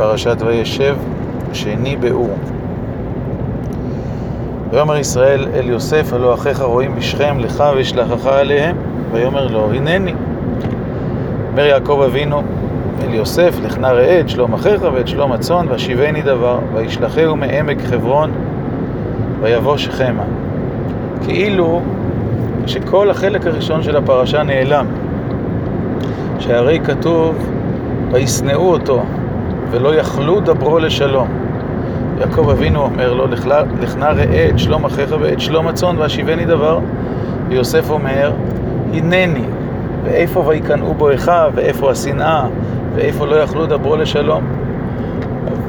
פרשת וישב, שני באור. ויאמר ישראל אל יוסף, הלא אחיך רואים בשכם, לך ואשלחך עליהם, ויאמר לו, הנני. אומר יעקב אבינו אל יוסף, לך נא ראה את שלום אחיך ואת שלום הצאן, והשיבני דבר, וישלחהו מעמק חברון, ויבוא שכמה. כאילו שכל החלק הראשון של הפרשה נעלם, שהרי כתוב, וישנאו אותו, ולא יכלו דברו לשלום. יעקב אבינו אומר לו, לך נא ראה את שלום אחיך ואת שלום הצאן, והשיבני דבר. ויוסף אומר, הנני, ואיפה ויקנאו בו אחיו, ואיפה השנאה, ואיפה לא יכלו דברו לשלום.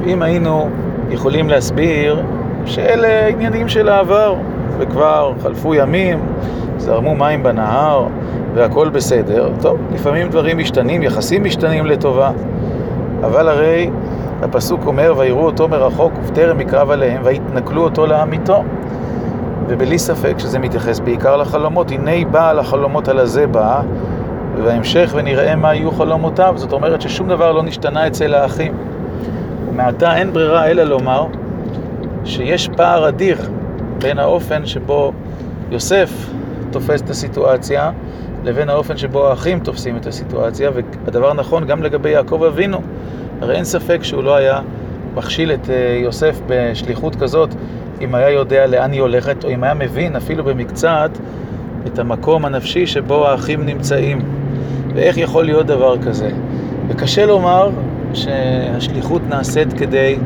אם היינו יכולים להסביר שאלה עניינים של העבר, וכבר חלפו ימים, זרמו מים בנהר, והכל בסדר, טוב, לפעמים דברים משתנים, יחסים משתנים לטובה, אבל הרי הפסוק אומר, ויראו אותו מרחוק ובטרם יקרב עליהם, ויתנכלו אותו לעמיתו. ובלי ספק שזה מתייחס בעיקר לחלומות. הנה בעל החלומות על הזה בא, ובהמשך ונראה מה יהיו חלומותיו. זאת אומרת ששום דבר לא נשתנה אצל האחים. ומעתה אין ברירה אלא לומר שיש פער אדיר בין האופן שבו יוסף תופס את הסיטואציה לבין האופן שבו האחים תופסים את הסיטואציה, והדבר נכון גם לגבי יעקב אבינו. הרי אין ספק שהוא לא היה מכשיל את אה, יוסף בשליחות כזאת אם היה יודע לאן היא הולכת, או אם היה מבין אפילו במקצת את המקום הנפשי שבו האחים נמצאים. ואיך יכול להיות דבר כזה? וקשה לומר שהשליחות נעשית כדי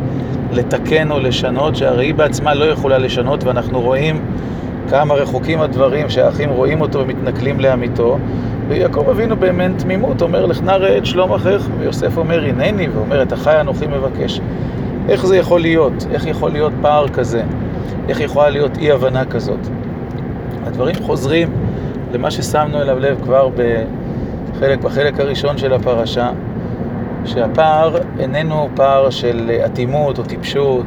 לתקן או לשנות, שהרי היא בעצמה לא יכולה לשנות, ואנחנו רואים כמה רחוקים הדברים שהאחים רואים אותו ומתנכלים לאמיתו. ויעקב אבינו באמת תמימות, אומר לך נא ראה את שלום אחיך, ויוסף אומר הנני, ואומר את אחי אנוכי מבקש. איך זה יכול להיות? איך יכול להיות פער כזה? איך יכולה להיות אי הבנה כזאת? הדברים חוזרים למה ששמנו אליו לב כבר בחלק, בחלק הראשון של הפרשה, שהפער איננו פער של אטימות או טיפשות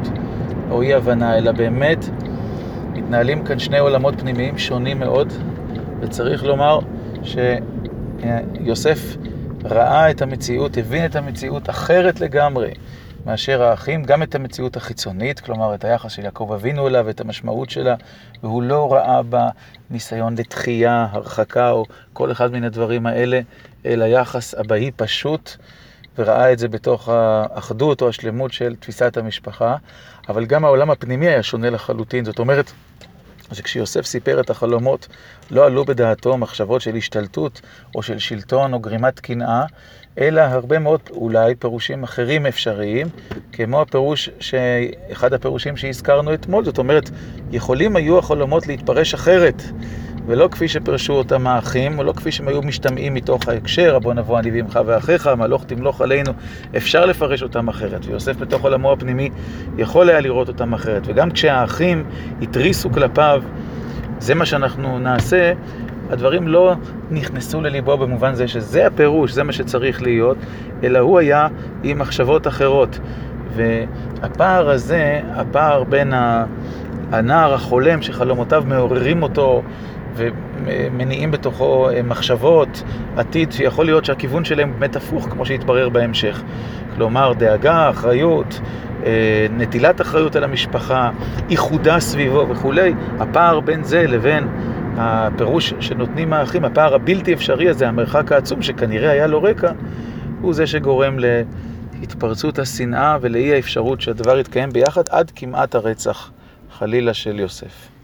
או אי הבנה, אלא באמת מתנהלים כאן שני עולמות פנימיים שונים מאוד, וצריך לומר שיוסף ראה את המציאות, הבין את המציאות אחרת לגמרי מאשר האחים, גם את המציאות החיצונית, כלומר את היחס של יעקב אבינו אליו, את המשמעות שלה, והוא לא ראה בה ניסיון לתחייה, הרחקה או כל אחד מן הדברים האלה, אלא יחס אבאי פשוט, וראה את זה בתוך האחדות או השלמות של תפיסת המשפחה, אבל גם העולם הפנימי היה שונה לחלוטין, זאת אומרת, שכשיוסף סיפר את החלומות, לא עלו בדעתו מחשבות של השתלטות או של שלטון או גרימת קנאה, אלא הרבה מאוד אולי פירושים אחרים אפשריים, כמו הפירוש, ש... אחד הפירושים שהזכרנו אתמול, זאת אומרת, יכולים היו החלומות להתפרש אחרת. ולא כפי שפרשו אותם האחים, או לא כפי שהם היו משתמעים מתוך ההקשר, בוא נבוא אני ועמך ואחיך, המלוך תמלוך עלינו, אפשר לפרש אותם אחרת, ויוסף בתוך עולמו הפנימי יכול היה לראות אותם אחרת. וגם כשהאחים התריסו כלפיו, זה מה שאנחנו נעשה, הדברים לא נכנסו לליבו במובן זה שזה הפירוש, זה מה שצריך להיות, אלא הוא היה עם מחשבות אחרות. והפער הזה, הפער בין הנער החולם שחלומותיו מעוררים אותו ומניעים בתוכו אה, מחשבות, עתיד, שיכול להיות שהכיוון שלהם באמת הפוך, כמו שהתברר בהמשך. כלומר, דאגה, אחריות, אה, נטילת אחריות על המשפחה, איחודה סביבו וכולי, הפער בין זה לבין הפירוש שנותנים האחים, הפער הבלתי אפשרי הזה, המרחק העצום שכנראה היה לו רקע, הוא זה שגורם להתפרצות השנאה ולאי האפשרות שהדבר יתקיים ביחד עד כמעט הרצח, חלילה, של יוסף.